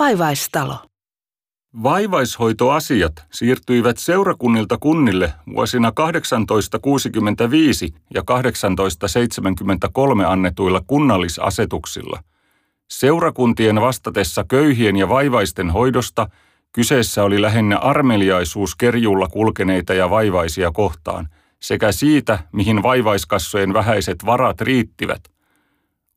Vaivaistalo. Vaivaishoitoasiat siirtyivät seurakunnilta kunnille vuosina 1865 ja 1873 annetuilla kunnallisasetuksilla. Seurakuntien vastatessa köyhien ja vaivaisten hoidosta kyseessä oli lähinnä armeliaisuus kerjulla kulkeneita ja vaivaisia kohtaan sekä siitä, mihin vaivaiskassojen vähäiset varat riittivät.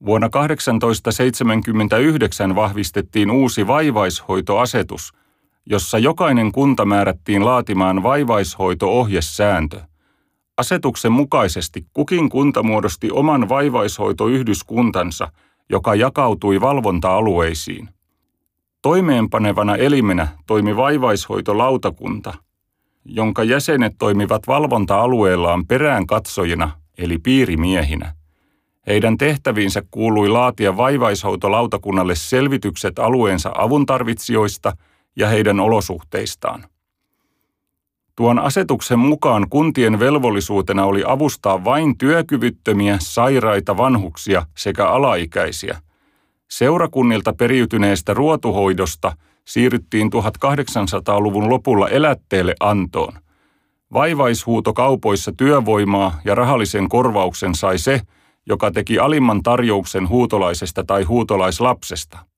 Vuonna 1879 vahvistettiin uusi vaivaishoitoasetus – jossa jokainen kunta määrättiin laatimaan vaivaishoito-ohjesääntö. Asetuksen mukaisesti kukin kunta muodosti oman vaivaishoitoyhdyskuntansa, joka jakautui valvonta-alueisiin. Toimeenpanevana elimenä toimi vaivaishoitolautakunta, jonka jäsenet toimivat valvonta-alueellaan perään katsojina eli piirimiehinä. Heidän tehtäviinsä kuului laatia vaivaishoitolautakunnalle selvitykset alueensa avuntarvitsijoista – ja heidän olosuhteistaan. Tuon asetuksen mukaan kuntien velvollisuutena oli avustaa vain työkyvyttömiä, sairaita vanhuksia sekä alaikäisiä. Seurakunnilta periytyneestä ruotuhoidosta siirryttiin 1800-luvun lopulla elätteelle antoon. Vaivaishuuto kaupoissa työvoimaa ja rahallisen korvauksen sai se, joka teki alimman tarjouksen huutolaisesta tai huutolaislapsesta –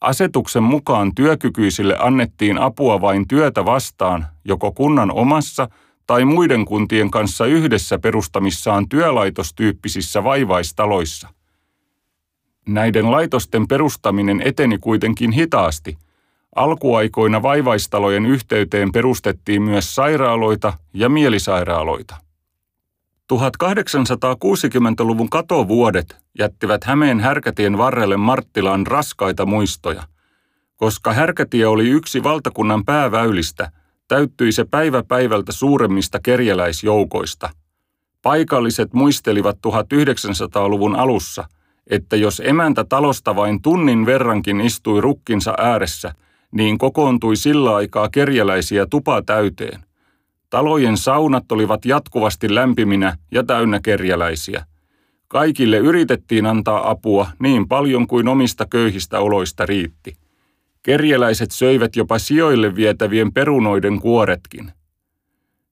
Asetuksen mukaan työkykyisille annettiin apua vain työtä vastaan, joko kunnan omassa tai muiden kuntien kanssa yhdessä perustamissaan työlaitostyyppisissä vaivaistaloissa. Näiden laitosten perustaminen eteni kuitenkin hitaasti. Alkuaikoina vaivaistalojen yhteyteen perustettiin myös sairaaloita ja mielisairaaloita. 1860-luvun katovuodet jättivät Hämeen härkätien varrelle Marttilaan raskaita muistoja. Koska härkätie oli yksi valtakunnan pääväylistä, täyttyi se päivä päivältä suuremmista kerjäläisjoukoista. Paikalliset muistelivat 1900-luvun alussa, että jos emäntä talosta vain tunnin verrankin istui rukkinsa ääressä, niin kokoontui sillä aikaa kerjäläisiä tupa täyteen. Talojen saunat olivat jatkuvasti lämpiminä ja täynnä kerjäläisiä. Kaikille yritettiin antaa apua niin paljon kuin omista köyhistä oloista riitti. Kerjäläiset söivät jopa sijoille vietävien perunoiden kuoretkin.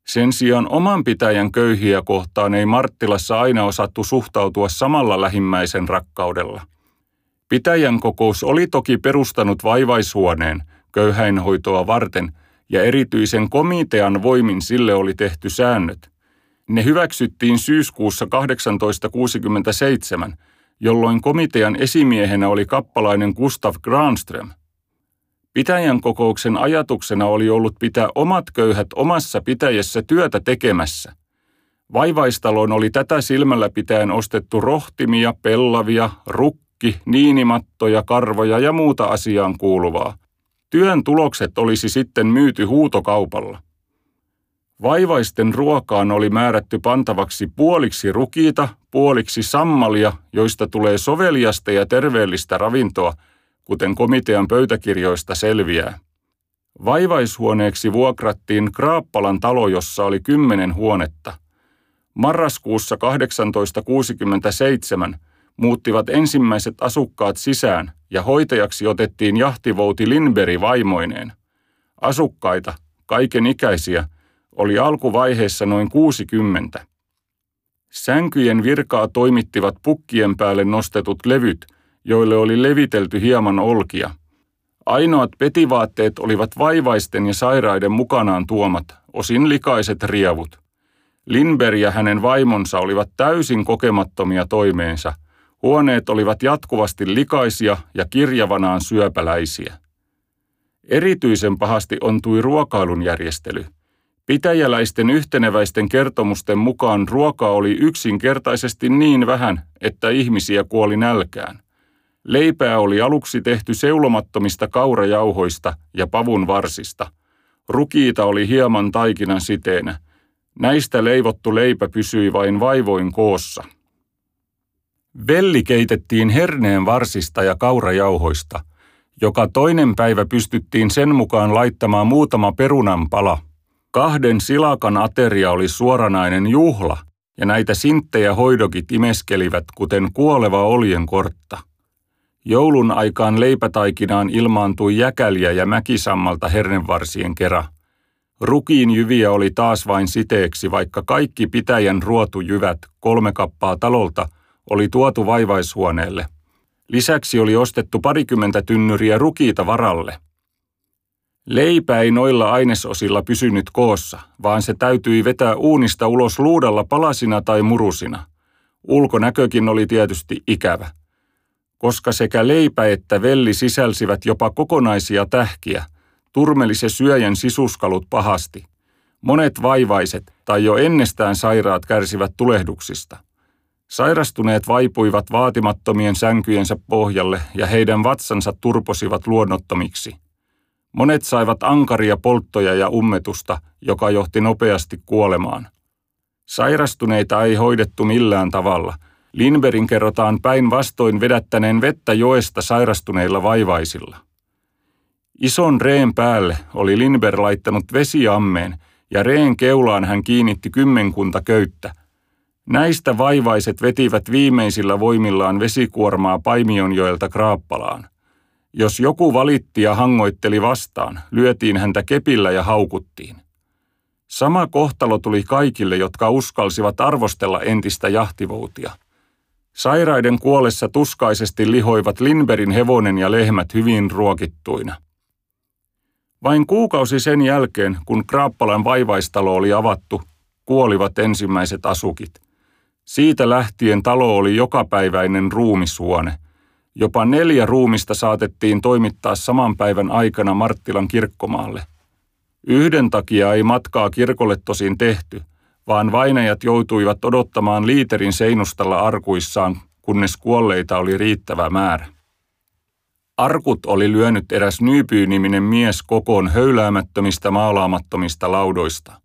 Sen sijaan oman pitäjän köyhiä kohtaan ei Marttilassa aina osattu suhtautua samalla lähimmäisen rakkaudella. Pitäjän kokous oli toki perustanut vaivaishuoneen köyhäinhoitoa varten – ja erityisen komitean voimin sille oli tehty säännöt. Ne hyväksyttiin syyskuussa 1867, jolloin komitean esimiehenä oli kappalainen Gustav Granström. Pitäjän kokouksen ajatuksena oli ollut pitää omat köyhät omassa pitäjässä työtä tekemässä. Vaivaistaloon oli tätä silmällä pitäen ostettu rohtimia, pellavia, rukki, niinimattoja, karvoja ja muuta asiaan kuuluvaa – Työn tulokset olisi sitten myyty huutokaupalla. Vaivaisten ruokaan oli määrätty pantavaksi puoliksi rukiita, puoliksi sammalia, joista tulee soveliasta ja terveellistä ravintoa, kuten komitean pöytäkirjoista selviää. Vaivaishuoneeksi vuokrattiin Kraappalan talo, jossa oli kymmenen huonetta. Marraskuussa 1867 muuttivat ensimmäiset asukkaat sisään ja hoitajaksi otettiin jahtivouti Lindberg vaimoineen. Asukkaita, kaiken ikäisiä, oli alkuvaiheessa noin 60. Sänkyjen virkaa toimittivat pukkien päälle nostetut levyt, joille oli levitelty hieman olkia. Ainoat petivaatteet olivat vaivaisten ja sairaiden mukanaan tuomat, osin likaiset rievut. Lindberg ja hänen vaimonsa olivat täysin kokemattomia toimeensa – Huoneet olivat jatkuvasti likaisia ja kirjavanaan syöpäläisiä. Erityisen pahasti ontui ruokailun järjestely. Pitäjäläisten yhteneväisten kertomusten mukaan ruokaa oli yksinkertaisesti niin vähän, että ihmisiä kuoli nälkään. Leipää oli aluksi tehty seulomattomista kaurajauhoista ja pavun varsista. Rukiita oli hieman taikinan siteenä. Näistä leivottu leipä pysyi vain vaivoin koossa. Velli keitettiin herneen varsista ja kaurajauhoista. Joka toinen päivä pystyttiin sen mukaan laittamaan muutama perunan pala. Kahden silakan ateria oli suoranainen juhla, ja näitä sinttejä hoidokit imeskelivät kuten kuoleva oljen kortta. Joulun aikaan leipätaikinaan ilmaantui jäkäliä ja mäkisammalta hernevarsien kera. Rukiin jyviä oli taas vain siteeksi, vaikka kaikki pitäjän ruotujyvät, kolme kappaa talolta, oli tuotu vaivaishuoneelle. Lisäksi oli ostettu parikymmentä tynnyriä rukiita varalle. Leipä ei noilla ainesosilla pysynyt koossa, vaan se täytyi vetää uunista ulos luudalla palasina tai murusina. Ulkonäkökin oli tietysti ikävä. Koska sekä leipä että velli sisälsivät jopa kokonaisia tähkiä, turmeli se syöjän sisuskalut pahasti. Monet vaivaiset tai jo ennestään sairaat kärsivät tulehduksista. Sairastuneet vaipuivat vaatimattomien sänkyjensä pohjalle ja heidän vatsansa turposivat luonnottomiksi. Monet saivat ankaria polttoja ja ummetusta, joka johti nopeasti kuolemaan. Sairastuneita ei hoidettu millään tavalla. Linberin kerrotaan päinvastoin vedättäneen vettä joesta sairastuneilla vaivaisilla. Ison reen päälle oli Linber laittanut vesiammeen ja reen keulaan hän kiinnitti kymmenkunta köyttä. Näistä vaivaiset vetivät viimeisillä voimillaan vesikuormaa Paimionjoelta Kraappalaan. Jos joku valitti ja hangoitteli vastaan, lyötiin häntä kepillä ja haukuttiin. Sama kohtalo tuli kaikille, jotka uskalsivat arvostella entistä jahtivoutia. Sairaiden kuolessa tuskaisesti lihoivat Linberin hevonen ja lehmät hyvin ruokittuina. Vain kuukausi sen jälkeen, kun Kraappalan vaivaistalo oli avattu, kuolivat ensimmäiset asukit. Siitä lähtien talo oli jokapäiväinen ruumisuone. Jopa neljä ruumista saatettiin toimittaa saman päivän aikana Marttilan kirkkomaalle. Yhden takia ei matkaa kirkolle tosin tehty, vaan vainajat joutuivat odottamaan liiterin seinustalla arkuissaan, kunnes kuolleita oli riittävä määrä. Arkut oli lyönyt eräs Nyypyy-niminen mies kokoon höyläämättömistä maalaamattomista laudoista.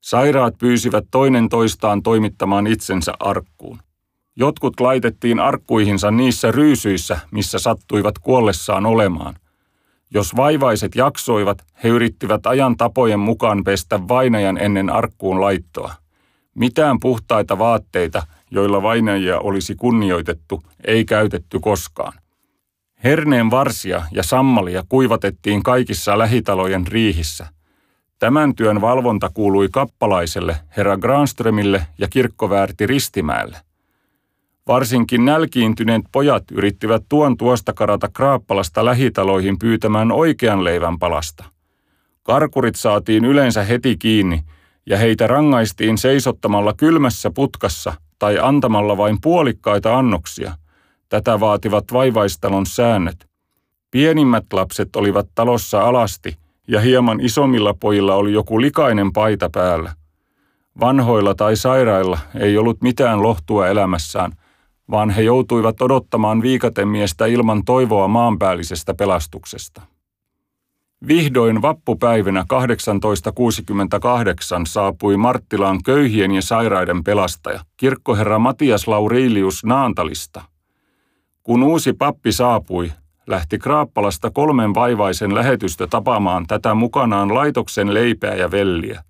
Sairaat pyysivät toinen toistaan toimittamaan itsensä arkkuun. Jotkut laitettiin arkkuihinsa niissä ryysyissä, missä sattuivat kuollessaan olemaan. Jos vaivaiset jaksoivat, he yrittivät ajan tapojen mukaan pestä vainajan ennen arkkuun laittoa. Mitään puhtaita vaatteita, joilla vainajia olisi kunnioitettu, ei käytetty koskaan. Herneen varsia ja sammalia kuivatettiin kaikissa lähitalojen riihissä. Tämän työn valvonta kuului kappalaiselle, herra Granströmille ja kirkkoväärti Ristimäelle. Varsinkin nälkiintyneet pojat yrittivät tuon tuosta karata Kraappalasta lähitaloihin pyytämään oikean leivän palasta. Karkurit saatiin yleensä heti kiinni ja heitä rangaistiin seisottamalla kylmässä putkassa tai antamalla vain puolikkaita annoksia – Tätä vaativat vaivaistalon säännöt. Pienimmät lapset olivat talossa alasti ja hieman isommilla pojilla oli joku likainen paita päällä. Vanhoilla tai sairailla ei ollut mitään lohtua elämässään, vaan he joutuivat odottamaan viikatemiestä ilman toivoa maanpäällisestä pelastuksesta. Vihdoin vappupäivinä 1868 saapui Marttilaan köyhien ja sairaiden pelastaja, kirkkoherra Matias Laurilius Naantalista. Kun uusi pappi saapui, lähti Kraappalasta kolmen vaivaisen lähetystä tapaamaan tätä mukanaan laitoksen leipää ja velliä.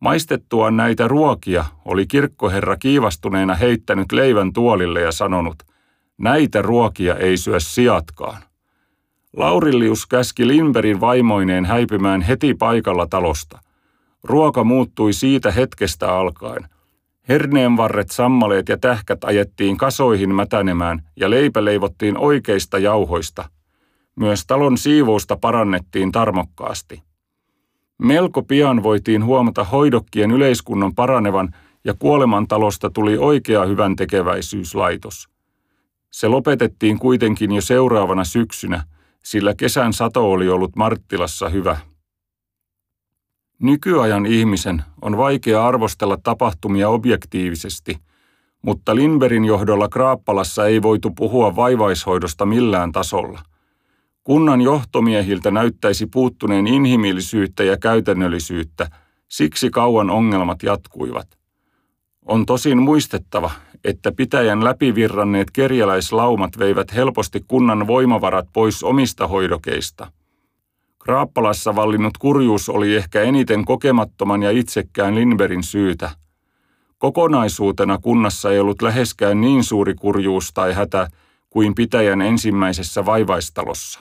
Maistettua näitä ruokia oli kirkkoherra kiivastuneena heittänyt leivän tuolille ja sanonut, näitä ruokia ei syö sijatkaan. Laurillius käski Limberin vaimoineen häipymään heti paikalla talosta. Ruoka muuttui siitä hetkestä alkaen – Herneenvarret, sammaleet ja tähkät ajettiin kasoihin mätänemään ja leipä leivottiin oikeista jauhoista. Myös talon siivousta parannettiin tarmokkaasti. Melko pian voitiin huomata hoidokkien yleiskunnon paranevan ja kuolemantalosta tuli oikea hyvän tekeväisyyslaitos. Se lopetettiin kuitenkin jo seuraavana syksynä, sillä kesän sato oli ollut Marttilassa hyvä. Nykyajan ihmisen on vaikea arvostella tapahtumia objektiivisesti, mutta Lindberin johdolla Kraappalassa ei voitu puhua vaivaishoidosta millään tasolla. Kunnan johtomiehiltä näyttäisi puuttuneen inhimillisyyttä ja käytännöllisyyttä, siksi kauan ongelmat jatkuivat. On tosin muistettava, että pitäjän läpivirranneet kerjäläislaumat veivät helposti kunnan voimavarat pois omista hoidokeista – Kraappalassa vallinnut kurjuus oli ehkä eniten kokemattoman ja itsekkään Lindberin syytä. Kokonaisuutena kunnassa ei ollut läheskään niin suuri kurjuus tai hätä kuin pitäjän ensimmäisessä vaivaistalossa.